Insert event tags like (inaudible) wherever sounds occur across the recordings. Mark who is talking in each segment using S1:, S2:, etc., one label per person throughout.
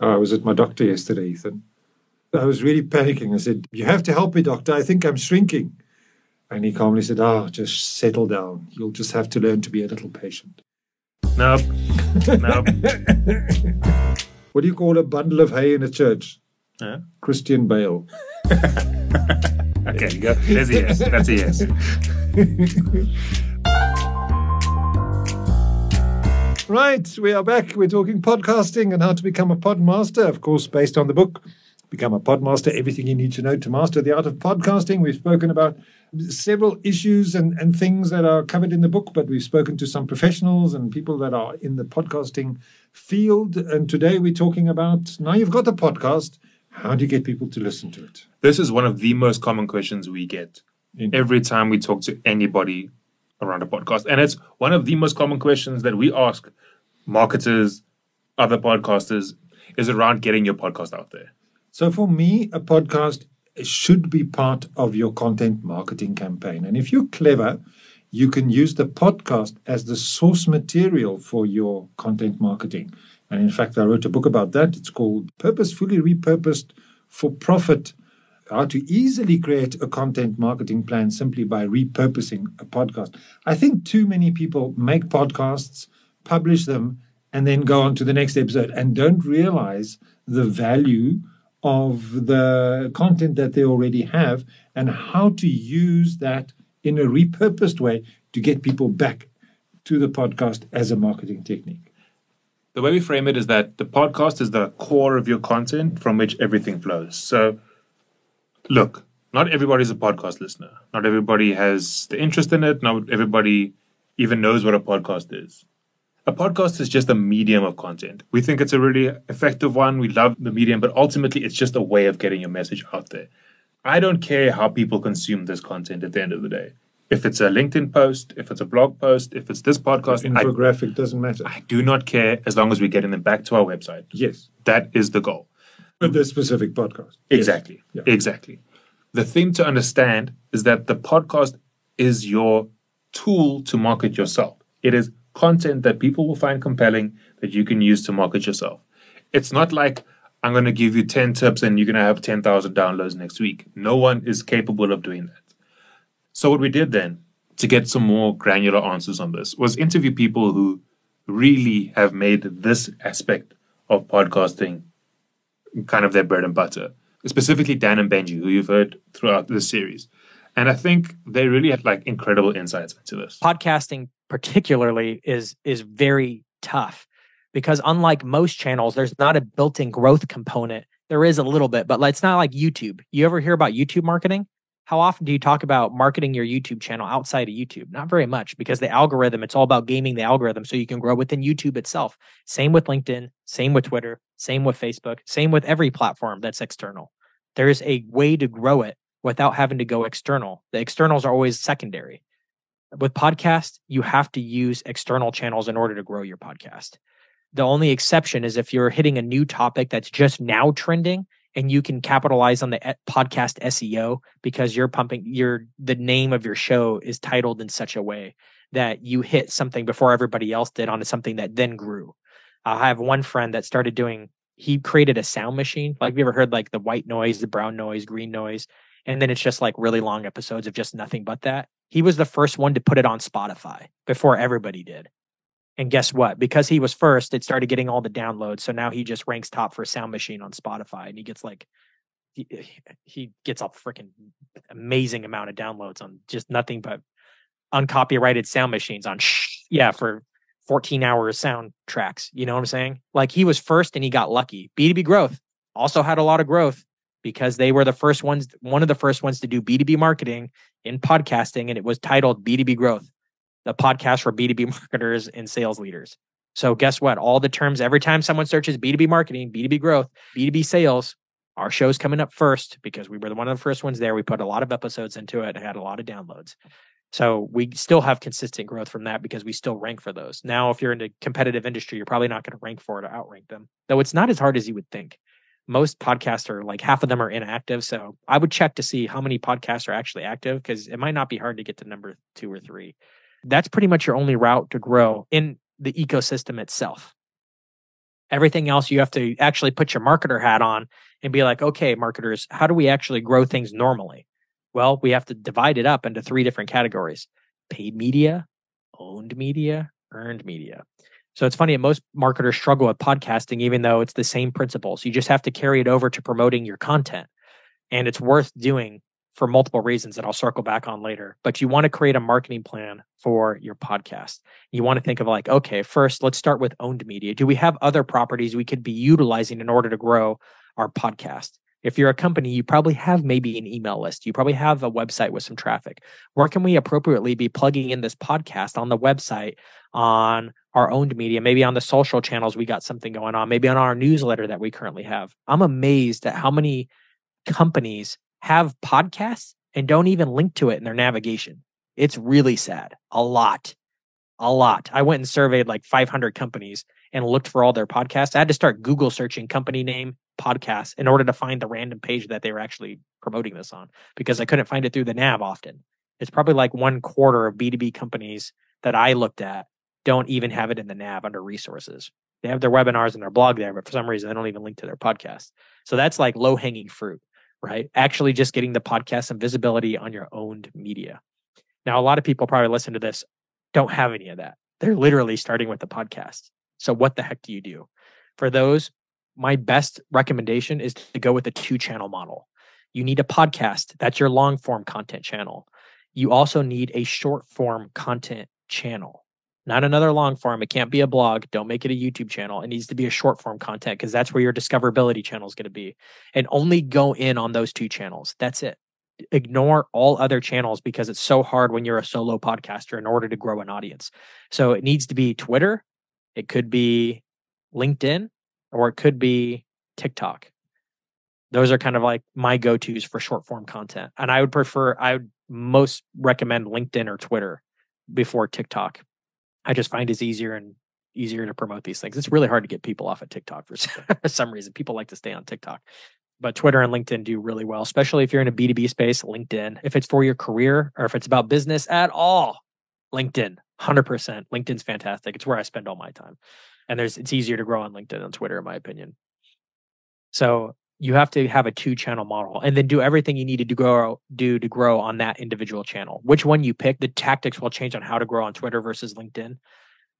S1: I was at my doctor yesterday, Ethan. I was really panicking. I said, You have to help me, doctor. I think I'm shrinking. And he calmly said, Oh, just settle down. You'll just have to learn to be a little patient.
S2: Nope. nope. (laughs)
S1: What do you call a bundle of hay in a church?
S2: Yeah.
S1: Christian Bale. (laughs)
S2: Okay, you go. There's a yes. That's a yes. (laughs)
S1: Right, we are back. We're talking podcasting and how to become a podmaster, of course, based on the book. Become a podmaster, everything you need to know to master the art of podcasting. We've spoken about several issues and, and things that are covered in the book, but we've spoken to some professionals and people that are in the podcasting field. And today we're talking about now you've got the podcast, how do you get people to listen to it?
S2: This is one of the most common questions we get every time we talk to anybody around a podcast. And it's one of the most common questions that we ask marketers, other podcasters, is around getting your podcast out there.
S1: So for me, a podcast should be part of your content marketing campaign. And if you're clever, you can use the podcast as the source material for your content marketing. And in fact, I wrote a book about that. It's called Purposefully Repurposed for Profit How to Easily Create a Content Marketing Plan Simply by Repurposing a Podcast. I think too many people make podcasts, publish them, and then go on to the next episode and don't realize the value of the content that they already have and how to use that in a repurposed way to get people back to the podcast as a marketing technique.
S2: The way we frame it is that the podcast is the core of your content from which everything flows. So, look, not everybody's a podcast listener. Not everybody has the interest in it. Not everybody even knows what a podcast is. A podcast is just a medium of content. We think it's a really effective one. We love the medium, but ultimately it's just a way of getting your message out there. I don't care how people consume this content at the end of the day. If it's a LinkedIn post, if it's a blog post, if it's this podcast, I,
S1: Infographic doesn't matter.
S2: I do not care as long as we're getting them back to our website.
S1: Yes,
S2: That is the goal.
S1: with the specific podcast.
S2: Exactly.
S1: Yeah.
S2: Exactly. The thing to understand is that the podcast is your tool to market yourself. It is content that people will find compelling that you can use to market yourself. It's not like I'm going to give you 10 tips and you're going to have 10,000 downloads next week. No one is capable of doing that. So, what we did then to get some more granular answers on this was interview people who really have made this aspect of podcasting kind of their bread and butter, specifically Dan and Benji, who you've heard throughout this series. And I think they really had like incredible insights into this.
S3: podcasting particularly is is very tough. Because unlike most channels there's not a built-in growth component. There is a little bit but it's not like youtube. You ever hear about youtube marketing? How often do you talk about marketing your youtube channel outside of youtube? Not very much because the algorithm it's all about gaming the algorithm so you can grow within youtube itself. Same with linkedin same with twitter same with facebook same with every platform that's external. There's a way to grow it without having to go external. The externals are always secondary with podcast, you have to use external channels in order to grow your podcast. The only exception is if you're hitting a new topic that's just now trending and you can capitalize on the eh, e- podcast SEO because you're pumping your the name of your show is titled in such a way that you hit something before everybody else did on something that then grew. Uh, I have one friend that started doing he created a sound machine. Like have you ever heard like the white noise, the brown noise, green noise, and then it's just like really long episodes of just nothing but that. He was the first one to put it on Spotify before everybody did. And guess what? Because he was first, it started getting all the downloads. So now he just ranks top for Sound Machine on Spotify and he gets like he, eh, he gets a freaking amazing amount of downloads on just nothing but uncopyrighted sound machines on shh, yeah for 14 hour sound tracks. You know what I'm saying? Like he was first and he got lucky. B2B growth also had a lot of growth because they were the first ones, one of the first ones to do B2B marketing in podcasting, and it was titled B2B Growth, the podcast for B2B (laughs) marketers and sales leaders. So, guess what? All the terms, every time someone searches B2B marketing, B2B growth, B2B sales, our show's coming up first because we were the one of the first ones there. We put a lot of episodes into it, had a lot of downloads. So, we still have consistent growth from that because we still rank for those. Now, if you're in a competitive industry, you're probably not going to rank for it or outrank them, though it's not as hard as you would think most podcasts are like half of them are inactive. So I would check to see how many podcasts are actually active because it might not be hard to get to number two or three. That's pretty much your only route to grow in the ecosystem itself. Everything else you have to actually put your marketer hat on and be like, okay, marketers, how do we actually grow things normally? Well, we have to divide it up into three different categories paid media, owned media, earned media. So it's funny, most marketers struggle with podcasting, even though it's the same principles. You just have to carry it over to promoting your content. And it's worth doing for multiple reasons that I'll circle back on later. But you want to create a marketing plan for your podcast. You want to think of like, okay, first, let's start with owned media. Do we have other properties we could be utilizing in order to grow our podcast? If you're a company, you probably have maybe an email list. You probably have a website with some traffic. Where can we appropriately be plugging in this podcast on the website, on our owned media, maybe on the social channels? We got something going on, maybe on our newsletter that we currently have. I'm amazed at how many companies have podcasts and don't even link to it in their navigation. It's really sad. A lot. A lot. I went and surveyed like 500 companies and looked for all their podcasts. I had to start Google searching company name podcasts in order to find the random page that they were actually promoting this on because I couldn't find it through the nav often. It's probably like one quarter of B2B companies that I looked at don't even have it in the nav under resources. They have their webinars and their blog there, but for some reason they don't even link to their podcast. So that's like low hanging fruit right? Actually, just getting the podcast and visibility on your owned media. Now, a lot of people probably listen to this don't have any of that. They're literally starting with the podcast. So, what the heck do you do? For those, my best recommendation is to go with the two channel model. You need a podcast, that's your long form content channel. You also need a short form content channel not another long form. It can't be a blog. Don't make it a YouTube channel. It needs to be a short form content because that's where your discoverability channel is going to be. And only go in on those two channels. That's it. Ignore all other channels because it's so hard when you're a solo podcaster in order to grow an audience. So it needs to be Twitter, it could be LinkedIn, or it could be TikTok. Those are kind of like my go tos for short form content. And I would prefer, I would most recommend LinkedIn or Twitter before TikTok I just find it's easier and easier to promote these things. It's really hard to get people off of TikTok for (laughs) some reason. People like to stay on TikTok. But Twitter and LinkedIn do really well, especially if you're in a B2B space, LinkedIn. If it's for your career or if it's about business at all, LinkedIn, 100%. LinkedIn's fantastic. It's where I spend all my time. And there's it's easier to grow on LinkedIn than Twitter in my opinion. So, you have to have a two channel model and then do everything you need to grow do to grow on that individual channel. Which one you pick the tactics will change on how to grow on twitter versus linkedin.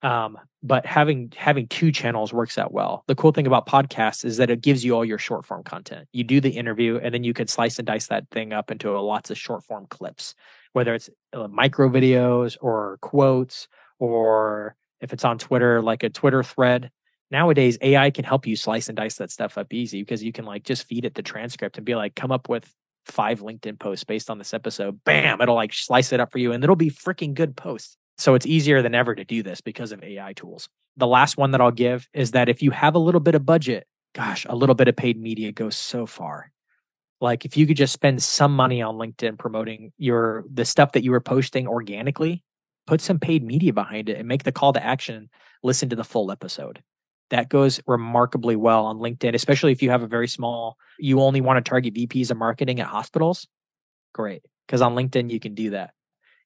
S3: Um, but having having two channels works out well. The cool thing about podcasts is that it gives you all your short form content. You do the interview and then you could slice and dice that thing up into lots of short form clips. Whether it's uh, micro videos or quotes or if it's on twitter like a twitter thread nowadays AI can help you slice and dice that stuff up easy because you can like just feed it the transcript and be like, come up with five LinkedIn posts based on this episode. Bam, it'll like slice it up for you and it'll be freaking good posts. So it's easier than ever to do this because of AI tools. The last one that I'll give is that if you have a little bit of budget, gosh, a little bit of paid media goes so far. Like if you could just spend some money on LinkedIn promoting your the stuff that you were posting organically, put some paid media behind it and make the call to action listen to the full episode that goes remarkably well on LinkedIn, especially if you have a very small, you only want to target VPs of marketing at hospitals. Great. Because on LinkedIn, you can do that.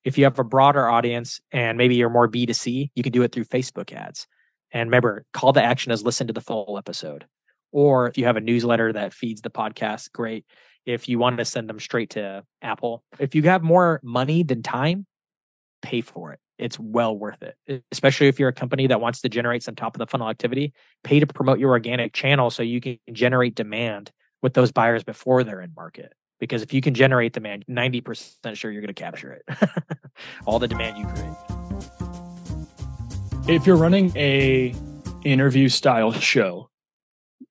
S3: If you have a broader audience and maybe you're more B2C, you can do it through Facebook ads. And remember, call to action is listen to the full episode. Or if you have a newsletter that feeds the podcast, great. If you want to send them straight to Apple, if you have more money than time, pay for it it's well worth it, especially if you're a company that wants to generate some top of the funnel activity. Pay to promote your organic channel so you can generate demand with those buyers before they're in market. Because if you can generate demand, 90% sure you're going to capture it. (laughs) All the demand you create.
S4: If you're running a interview style show,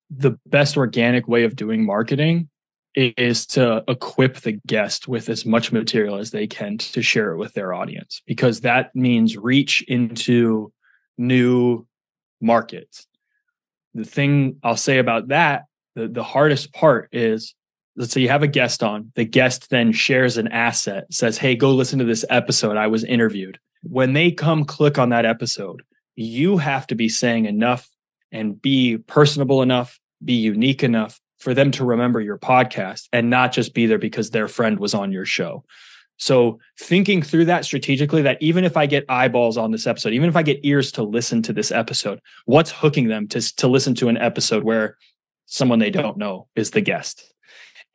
S4: the best organic way of doing marketing is to equip the guest with as much material as they can to share it with their audience because that means reach into new markets. The thing I'll say about that, the, the hardest part is let's say you have a guest on, the guest then shares an asset, says, Hey, go listen to this episode. I was interviewed. When they come click on that episode, you have to be saying enough and be personable enough, be unique enough for them to remember your podcast and not just be there because their friend was on your show. So thinking through that strategically, that even if I get eyeballs on this episode, even if I get ears to listen to this episode, what's hooking them to, to listen to an episode where someone they don't know is the guest?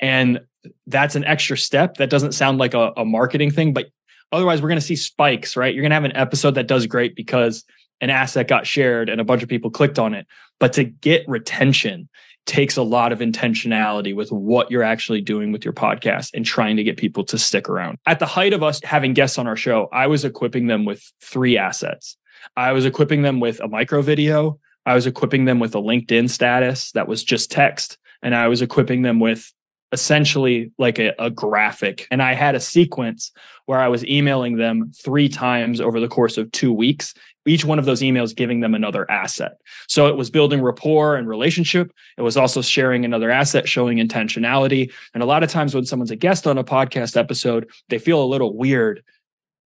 S4: And that's an extra step. That doesn't sound like a, a marketing thing, but otherwise we're going to see spikes, right? You're going to have an episode that does great because an asset got shared and a bunch of people clicked on it. But to get retention takes a lot of intentionality with what you're actually doing with your podcast and trying to get people to stick around. At the height of us having guests on our show, I was equipping them with three assets. I was equipping them with a micro video. I was equipping them with a LinkedIn status that was just text. And I was equipping them with essentially like a, a, graphic. And I had a sequence where I was emailing them three times over the course of two weeks, each one of those emails giving them another asset. So it was building rapport and relationship. It was also sharing another asset, showing intentionality. And a lot of times when someone's a guest on a podcast episode, they feel a little weird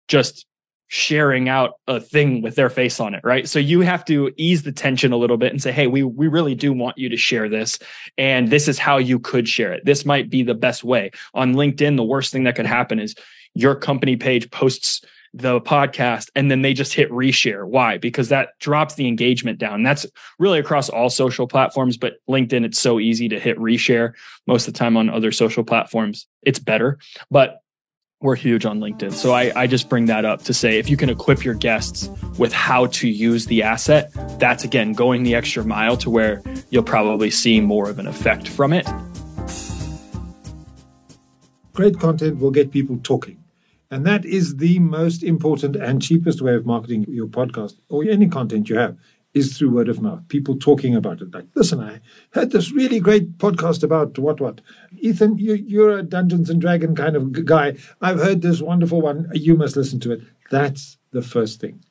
S4: just sharing out a thing with their face on it, right? So you have to ease the tension a little bit and say, "Hey, we we really do want you to share this and this is how you could share it. This might be the best way." On LinkedIn, the worst thing that could happen is your company page posts the podcast and then they just hit reshare. Why? Because that drops the engagement down. That's really across all social platforms, but LinkedIn, it's so easy to hit reshare. Most of the time on other social platforms, it's better. But we're huge on LinkedIn. So I, I just bring that up to say if you can equip your guests with how to use the asset, that's again going the extra mile to where you'll probably see more of an effect from it.
S1: Great content will get people talking. And that is the most important and cheapest way of marketing your podcast or any content you have is through word of mouth. People talking about it. Like, listen, I heard this really great podcast about what what. Ethan, you, you're a Dungeons and Dragon kind of guy. I've heard this wonderful one. You must listen to it. That's the first thing.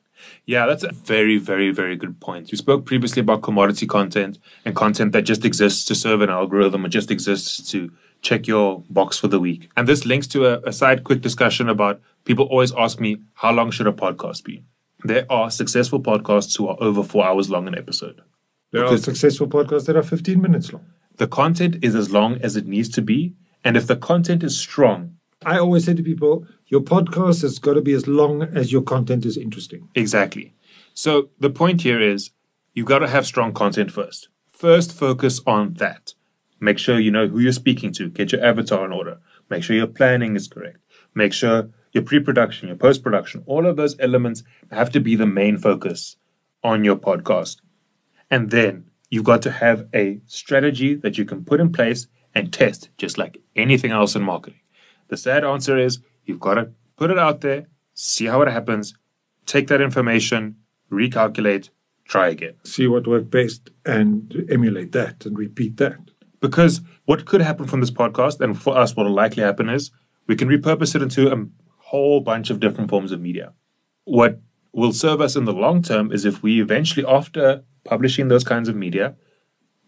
S2: Yeah, that's a very, very, very good point. We spoke previously about commodity content and content that just exists to serve an algorithm or just exists to check your box for the week. And this links to a, a side quick discussion about people always ask me, how long should a podcast be? There are successful podcasts who are over four hours long an episode.
S1: There are successful podcasts that are 15 minutes long.
S2: The content is as long as it needs to be. And if the content is strong,
S1: I always say to people, your podcast has got to be as long as your content is interesting.
S2: Exactly. So the point here is you've got to have strong content first. First, focus on that. Make sure you know who you're speaking to. Get your avatar in order. Make sure your planning is correct. Make sure your pre production, your post production, all of those elements have to be the main focus on your podcast. And then you've got to have a strategy that you can put in place and test, just like anything else in marketing. The sad answer is you've got to put it out there, see how it happens, take that information, recalculate, try again.
S1: See what worked best and emulate that and repeat that.
S2: Because what could happen from this podcast, and for us, what will likely happen is we can repurpose it into a whole bunch of different forms of media. What will serve us in the long term is if we eventually, after publishing those kinds of media,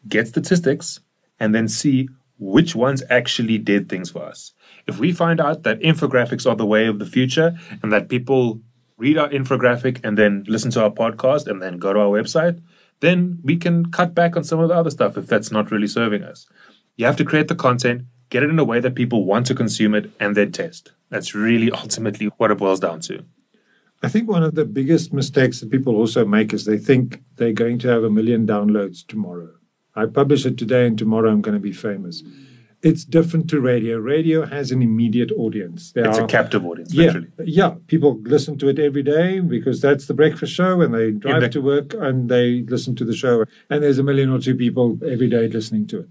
S2: get statistics and then see which ones actually did things for us. If we find out that infographics are the way of the future and that people read our infographic and then listen to our podcast and then go to our website, then we can cut back on some of the other stuff if that's not really serving us. You have to create the content, get it in a way that people want to consume it, and then test. That's really ultimately what it boils down to.
S1: I think one of the biggest mistakes that people also make is they think they're going to have a million downloads tomorrow. I publish it today and tomorrow I'm going to be famous. It's different to radio. Radio has an immediate audience.
S2: There it's are, a captive audience,
S1: yeah, literally. Yeah, people listen to it every day because that's the breakfast show and they drive the, to work and they listen to the show. And there's a million or two people every day listening to it.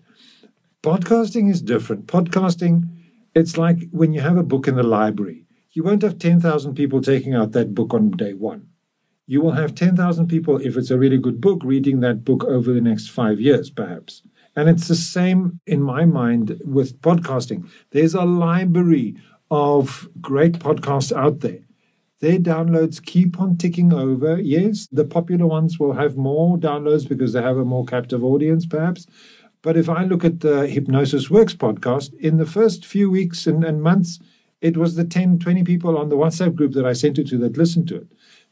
S1: Podcasting is different. Podcasting, it's like when you have a book in the library, you won't have 10,000 people taking out that book on day one. You will have 10,000 people, if it's a really good book, reading that book over the next five years, perhaps. And it's the same in my mind with podcasting. There's a library of great podcasts out there. Their downloads keep on ticking over. Yes, the popular ones will have more downloads because they have a more captive audience, perhaps. But if I look at the Hypnosis Works podcast, in the first few weeks and, and months, it was the 10, 20 people on the WhatsApp group that I sent it to that listened to it.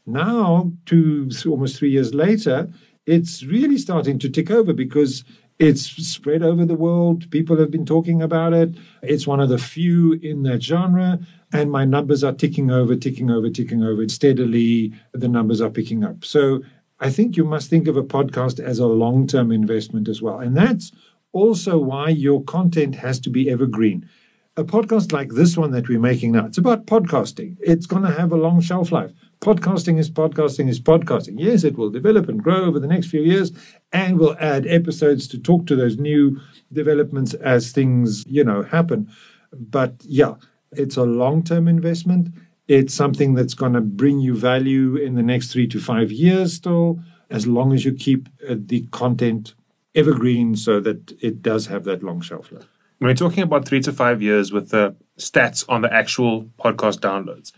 S1: Now, two, almost three years later, it's really starting to tick over because it's spread over the world. People have been talking about it. It's one of the few in that genre. And my numbers are ticking over, ticking over, ticking over. Steadily, the numbers are picking up. So I think you must think of a podcast as a long term investment as well. And that's also why your content has to be evergreen. A podcast like this one that we're making now, it's about podcasting. It's going to have a long shelf life. Podcasting is podcasting is podcasting. Yes, it will develop and grow over the next few years, and we'll add episodes to talk to those new developments as things, you know, happen. But yeah, it's a long term investment. It's something that's going to bring you value in the next three to five years, still, as long as you keep uh, the content evergreen so that it does have that long shelf life.
S2: When we're talking about three to five years with the stats on the actual podcast downloads,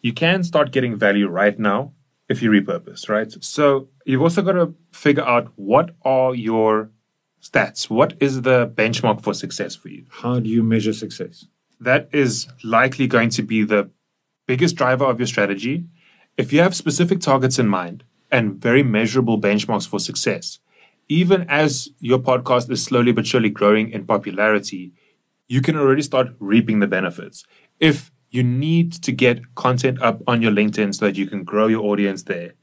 S2: you can start getting value right now if you repurpose, right? So you've also got to figure out what are your stats? What is the benchmark for success for you?
S1: How do you measure success?
S2: That is likely going to be the biggest driver of your strategy. If you have specific targets in mind and very measurable benchmarks for success, even as your podcast is slowly but surely growing in popularity, you can already start reaping the benefits. If you need to get content up on your LinkedIn so that you can grow your audience there,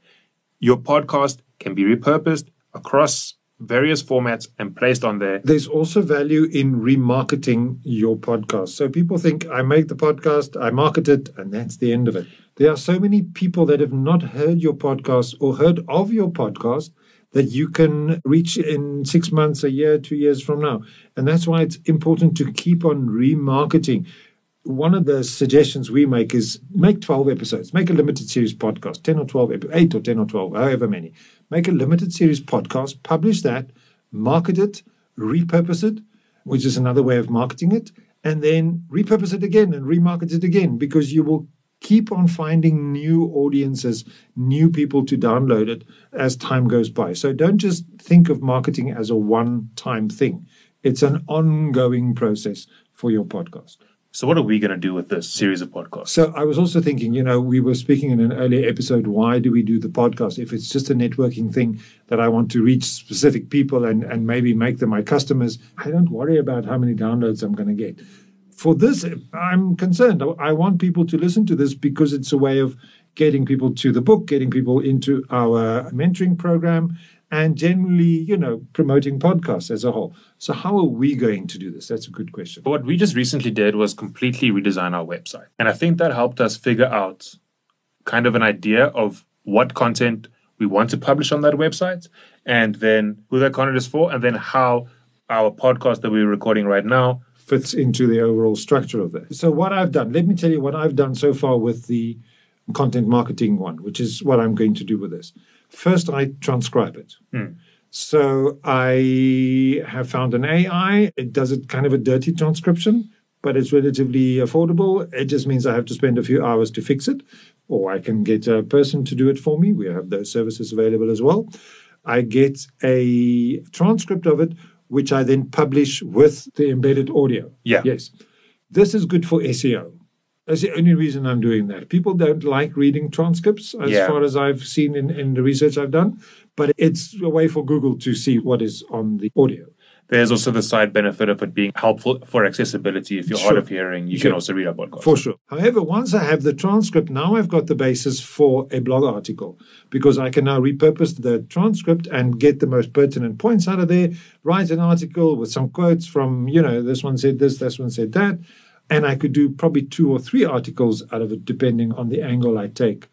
S2: your podcast can be repurposed across various formats and placed on there.
S1: There's also value in remarketing your podcast. So people think I make the podcast, I market it, and that's the end of it. There are so many people that have not heard your podcast or heard of your podcast that you can reach in six months, a year, two years from now. And that's why it's important to keep on remarketing. One of the suggestions we make is make 12 episodes, make a limited series podcast, 10 or 12, 8 or 10 or 12, however many make a limited series podcast, publish that, market it, repurpose it, which is another way of marketing it, and then repurpose it again and remarket it again because you will keep on finding new audiences, new people to download it as time goes by. So don't just think of marketing as a one time thing, it's an ongoing process for your podcast.
S2: So, what are we going to do with this series of podcasts?
S1: So, I was also thinking, you know, we were speaking in an earlier episode, why do we do the podcast? If it's just a networking thing that I want to reach specific people and, and maybe make them my customers, I don't worry about how many downloads I'm going to get. For this, I'm concerned. I want people to listen to this because it's a way of getting people to the book, getting people into our mentoring program, and generally, you know, promoting podcasts as a whole. So, how are we going to do this? That's a good question.
S2: What we just recently did was completely redesign our website. And I think that helped us figure out kind of an idea of what content we want to publish on that website, and then who that content is for, and then how our podcast that we're recording right now
S1: fits into the overall structure of that. So, what I've done, let me tell you what I've done so far with the content marketing one, which is what I'm going to do with this. First, I transcribe it.
S2: Mm.
S1: So I have found an AI. It does it kind of a dirty transcription, but it's relatively affordable. It just means I have to spend a few hours to fix it, or I can get a person to do it for me. We have those services available as well. I get a transcript of it, which I then publish with the embedded audio.
S2: Yeah.
S1: Yes. This is good for SEO. That's the only reason I'm doing that. People don't like reading transcripts, as
S2: Yeah.
S1: far as I've seen in, in the research I've done, but it's a way for Google to see what is on the audio.
S2: There's also the side benefit of it being helpful for accessibility. If you're hard of hearing, you
S1: Sure.
S2: can also read our podcast.
S1: For sure. However, once I have the transcript, now I've got the basis for a blog article because I can now repurpose the transcript and get the most pertinent points out of there, write an article with some quotes from, you know, this one said this, this one said that. And I could do probably two or three articles out of it, depending on the angle I take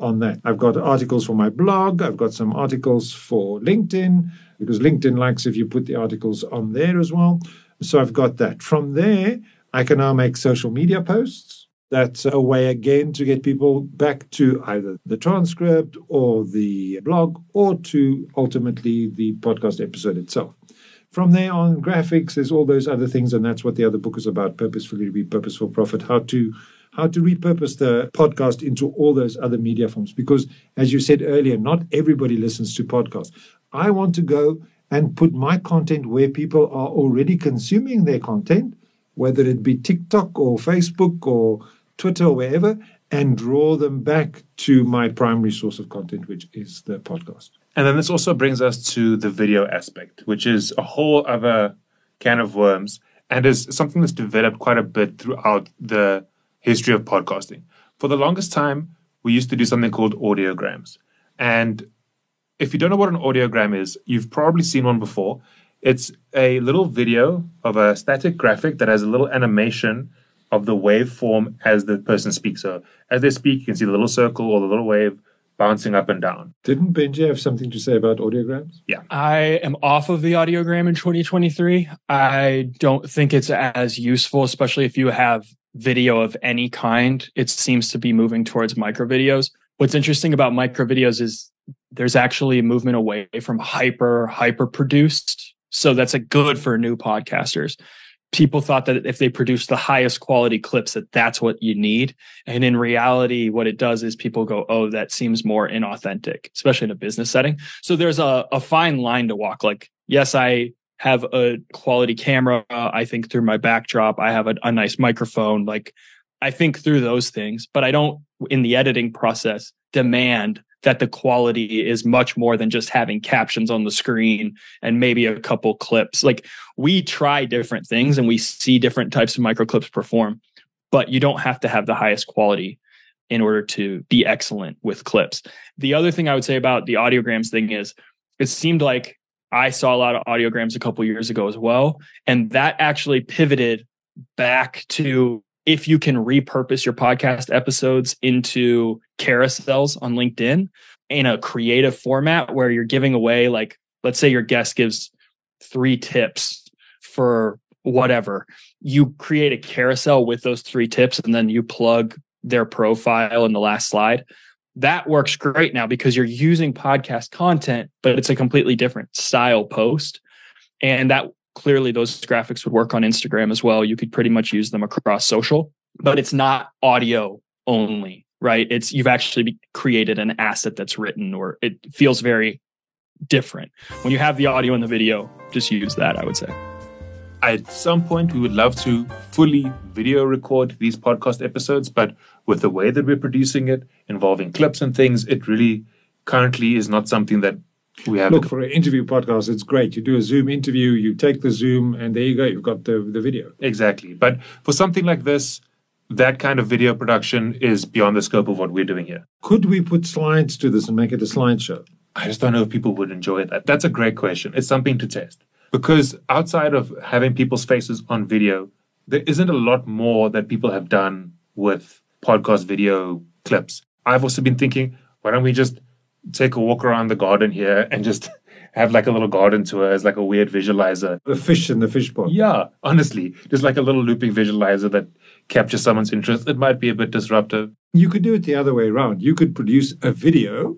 S1: on that. I've got articles for my blog, I've got some articles for LinkedIn, because LinkedIn likes if you put the articles on there as well. So I've got that. From there, I can now make social media posts. That's a way again to get people back to either the transcript or the blog or to ultimately the podcast episode itself. From there on, graphics, there's all those other things, and that's what the other book is about: purposefully Repurposed for Profit. How to how to repurpose the podcast into all those other media forms. Because as you said earlier, not everybody listens to podcasts. I want to go and put my content where people are already consuming their content, whether it be TikTok or Facebook or Twitter or wherever, and draw them back to my primary source of content, which is the podcast.
S2: And then this also brings us to the video aspect, which is a whole other can of worms and is something that's developed quite a bit throughout the history of podcasting. For the longest time, we used to do something called audiograms. And if you don't know what an audiogram is, you've probably seen one before. It's a little video of a static graphic that has a little animation of the waveform as the person speaks. So as they speak, you can see the little circle or the little wave bouncing up and down.
S1: Didn't Benji have something to say about audiograms? Yeah.
S4: I am off of the audiogram in 2023. I don't think it's as useful, especially if you have video of any kind. It seems to be moving towards micro videos. What's interesting about micro videos is there's actually a movement away from hyper, hyper produced. So that's a good for new podcasters. People thought that if they produce the highest quality clips, that that's what you need. And in reality, what it does is people go, oh, that seems more inauthentic, especially in a business setting. So there's a, a fine line to walk. Like, yes, I have a quality camera. I think through my backdrop, I have a, a nice microphone. Like, I think through those things, but I don't in the editing process demand that the quality is much more than just having captions on the screen and maybe a couple clips. Like we try different things and we see different types of micro clips perform, but you don't have to have the highest quality in order to be excellent with clips. The other thing I would say about the audiograms thing is it seemed like I saw a lot of audiograms a couple years ago as well. And that actually pivoted back to if you can repurpose your podcast episodes into carousels on LinkedIn in a creative format where you're giving away, like, let's say your guest gives three tips for whatever, you create a carousel with those three tips and then you plug their profile in the last slide. That works great now because you're using podcast content, but it's a completely different style post. And that clearly those graphics would work on Instagram as well. You could pretty much use them across social, but it's not audio only, right? It's you've actually created an asset that's written or it feels very different. When you have the audio and the video, just use that, I would say.
S2: At some point, we would love to fully video record these podcast episodes, but with the way that we're producing it, involving clips and things, it really currently is not something that we have.
S1: Look, for an interview podcast, it's great. You do a Zoom interview, you take the Zoom, and there you go. You've got the, the video.
S2: Exactly. But for something like this, that kind of video production is beyond the scope of what we're doing here.
S1: Could we put slides to this and make it a slideshow?
S2: I just don't know if people would enjoy that. That's a great question. It's something to test. Because outside of having people's faces on video, there isn't a lot more that people have done with podcast video clips. I've also been thinking, why don't we just take a walk around the garden here and just have like a little garden tour as like a weird visualizer.
S1: The fish in the fish pond.
S2: Yeah, honestly, just like a little looping visualizer that captures someone's interest. It might be a bit disruptive.
S1: You could do it the other way around. You could produce a video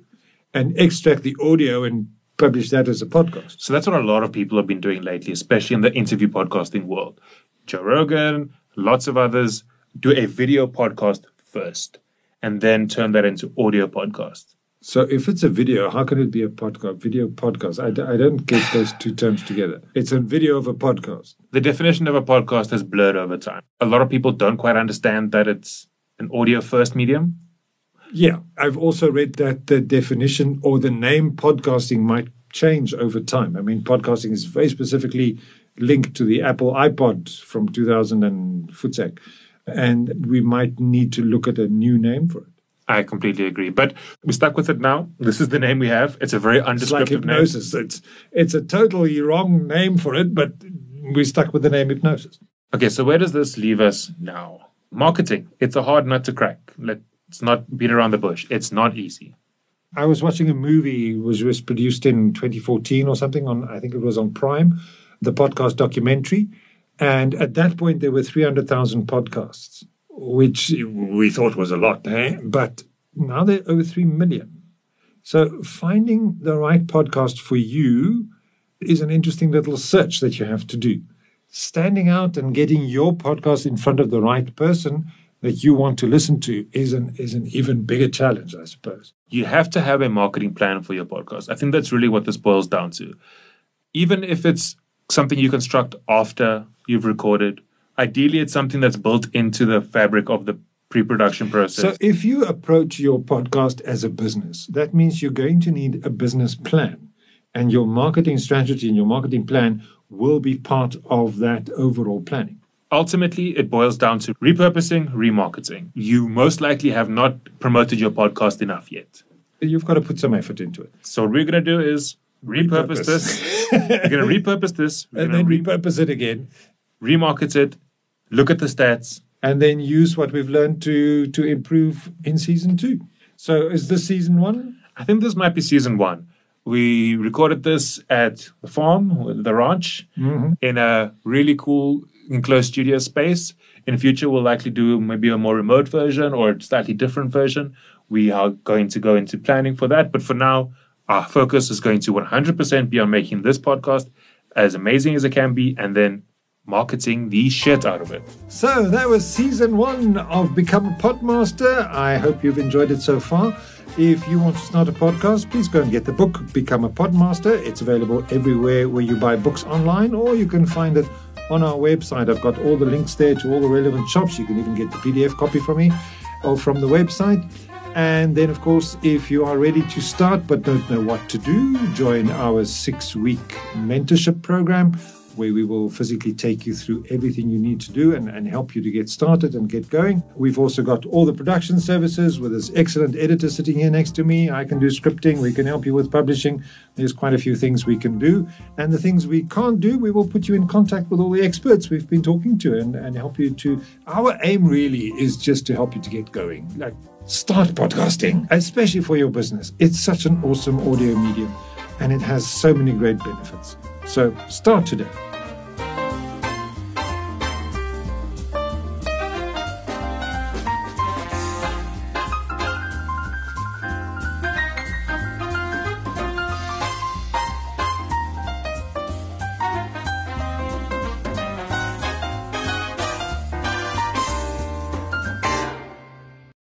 S1: and extract the audio and publish that as a podcast.
S2: So that's what a lot of people have been doing lately, especially in the interview podcasting world. Joe Rogan, lots of others do a video podcast first and then turn that into audio podcast.
S1: So if it's a video, how can it be a podcast? Video podcast. I d- I don't get those two terms together. It's a video of a podcast.
S2: The definition of a podcast has blurred over time. A lot of people don't quite understand that it's an audio first medium.
S1: Yeah, I've also read that the definition or the name podcasting might change over time. I mean, podcasting is very specifically linked to the Apple iPod from 2000 and Futsek, and we might need to look at a new name for it.
S2: I completely agree. But we're stuck with it now. This is the name we have. It's a very
S1: It's like
S2: undescriptive name.
S1: hypnosis. It's it's a totally wrong name for it, but we're stuck with the name hypnosis.
S2: Okay, so where does this leave us now? Marketing. It's a hard nut to crack. Let's not beat around the bush. It's not easy.
S1: I was watching a movie which was produced in 2014 or something on I think it was on Prime, the podcast documentary, and at that point there were 300,000 podcasts, which we thought was a lot, eh? but now they're over 3 million. So finding the right podcast for you is an interesting little search that you have to do. Standing out and getting your podcast in front of the right person that you want to listen to is an is an even bigger challenge, I suppose.
S2: You have to have a marketing plan for your podcast. I think that's really what this boils down to. Even if it's something you construct after you've recorded, ideally it's something that's built into the fabric of the pre-production process.
S1: So, if you approach your podcast as a business, that means you're going to need a business plan, and your marketing strategy and your marketing plan will be part of that overall planning.
S2: Ultimately, it boils down to repurposing, remarketing. You most likely have not promoted your podcast enough yet.
S1: You've got to put some effort into it.
S2: So what we're going to do is repurpose,
S1: Repurpose.
S2: this. we're going to repurpose this. (laughs) We're
S1: And then
S2: to
S1: repurpose it again,
S2: remarket it. Look at the stats.
S1: and then use what we've learned to to improve in season two. So, is this season one?
S2: I think this might be season one. We recorded this at the farm, the ranch, mm-hmm. in a really cool enclosed studio space. In future, we'll likely do maybe a more remote version or a slightly different version. We are going to go into planning for that. But for now, our focus is going to 100% be on making this podcast as amazing as it can be and then marketing the shit out of it.
S1: So that was season one of Become a Podmaster. I hope you've enjoyed it so far. If you want to start a podcast, please go and get the book Become a Podmaster. It's available everywhere where you buy books online, or you can find it on our website. I've got all the links there to all the relevant shops. You can even get the PDF copy from me or from the website. And then, of course, if you are ready to start but don't know what to do, join our six week mentorship program where we will physically take you through everything you need to do and, and help you to get started and get going. We've also got all the production services with this excellent editor sitting here next to me. I can do scripting, we can help you with publishing. There's quite a few things we can do. And the things we can't do, we will put you in contact with all the experts we've been talking to and, and help you to. Our aim really is just to help you to get going. Like, start podcasting, especially for your business. It's such an awesome audio medium and it has so many great benefits. So start today.